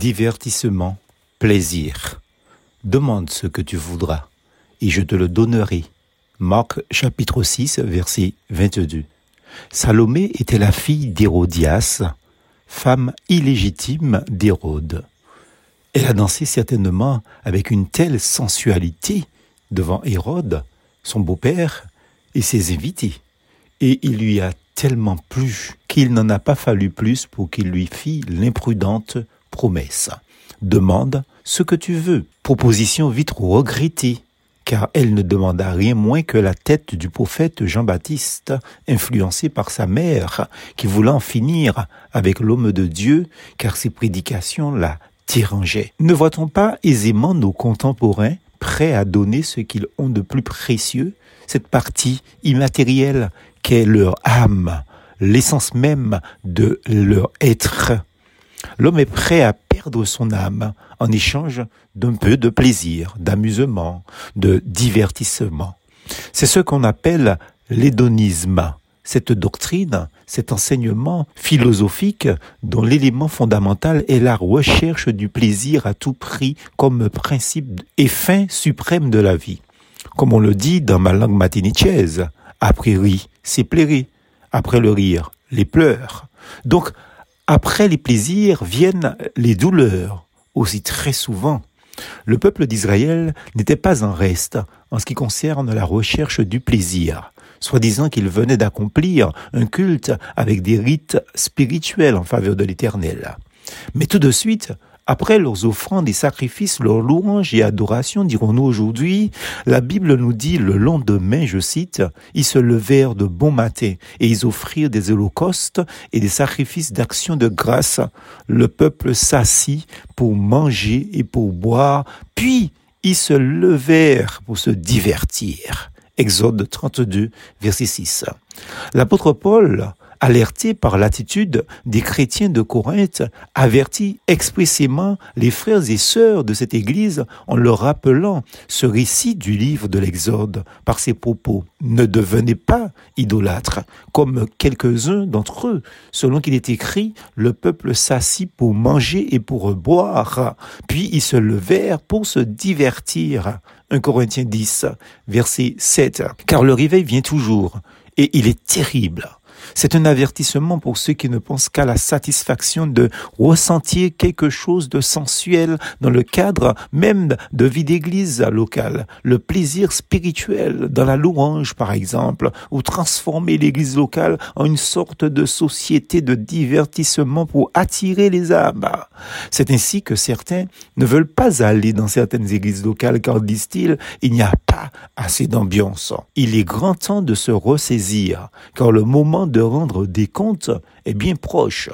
Divertissement, plaisir. Demande ce que tu voudras, et je te le donnerai. Marc chapitre 6, verset 22. Salomé était la fille d'Hérodias, femme illégitime d'Hérode. Elle a dansé certainement avec une telle sensualité devant Hérode, son beau-père, et ses invités. Et il lui a tellement plu qu'il n'en a pas fallu plus pour qu'il lui fît l'imprudente promesse. Demande ce que tu veux. Proposition vite regrettée, car elle ne demanda rien moins que la tête du prophète Jean-Baptiste, influencé par sa mère, qui voulait en finir avec l'homme de Dieu, car ses prédications la dérangeaient. Ne voit-on pas aisément nos contemporains prêts à donner ce qu'ils ont de plus précieux, cette partie immatérielle qu'est leur âme, l'essence même de leur être L'homme est prêt à perdre son âme en échange d'un peu de plaisir, d'amusement, de divertissement. C'est ce qu'on appelle l'hédonisme. Cette doctrine, cet enseignement philosophique dont l'élément fondamental est la recherche du plaisir à tout prix comme principe et fin suprême de la vie. Comme on le dit dans ma langue matinichaise, après rire, c'est plairer. Après le rire, les pleurs. Donc, après les plaisirs viennent les douleurs, aussi très souvent. Le peuple d'Israël n'était pas en reste en ce qui concerne la recherche du plaisir, soi-disant qu'il venait d'accomplir un culte avec des rites spirituels en faveur de l'Éternel. Mais tout de suite, après leurs offrandes et sacrifices, leurs louanges et adorations, dirons-nous aujourd'hui, la Bible nous dit le lendemain, je cite, ils se levèrent de bon matin et ils offrirent des holocaustes et des sacrifices d'action de grâce. Le peuple s'assit pour manger et pour boire, puis ils se levèrent pour se divertir. Exode 32, verset 6. L'apôtre Paul alerté par l'attitude des chrétiens de Corinthe, avertit expressément les frères et sœurs de cette Église en leur rappelant ce récit du livre de l'Exode par ses propos. Ne devenez pas idolâtres, comme quelques-uns d'entre eux, selon qu'il est écrit, le peuple s'assit pour manger et pour boire, puis ils se levèrent pour se divertir. 1 Corinthiens 10, verset 7. Car le réveil vient toujours, et il est terrible. C'est un avertissement pour ceux qui ne pensent qu'à la satisfaction de ressentir quelque chose de sensuel dans le cadre même de vie d'église locale, le plaisir spirituel dans la louange par exemple, ou transformer l'église locale en une sorte de société de divertissement pour attirer les âmes. C'est ainsi que certains ne veulent pas aller dans certaines églises locales car disent-ils, il n'y a pas assez d'ambiance. Il est grand temps de se ressaisir car le moment de rendre des comptes est bien proche.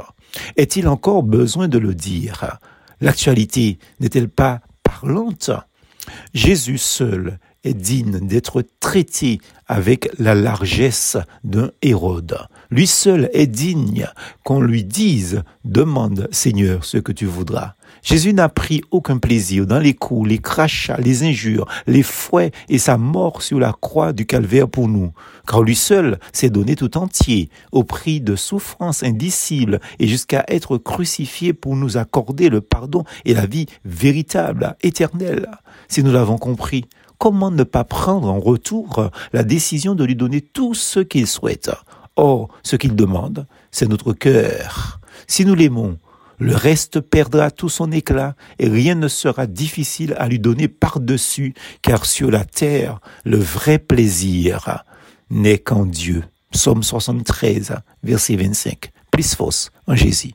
Est-il encore besoin de le dire? L'actualité n'est-elle pas parlante? Jésus seul est digne d'être traité avec la largesse d'un Hérode. Lui seul est digne qu'on lui dise Demande, Seigneur, ce que tu voudras. Jésus n'a pris aucun plaisir dans les coups, les crachats, les injures, les fouets et sa mort sur la croix du calvaire pour nous, car lui seul s'est donné tout entier au prix de souffrances indicibles et jusqu'à être crucifié pour nous accorder le pardon et la vie véritable, éternelle. Si nous l'avons compris, comment ne pas prendre en retour la décision de lui donner tout ce qu'il souhaite? Or, ce qu'il demande, c'est notre cœur. Si nous l'aimons, le reste perdra tout son éclat et rien ne sera difficile à lui donner par-dessus, car sur la terre, le vrai plaisir n'est qu'en Dieu. Psaume 73, verset 25. Plus fausse en Jésus.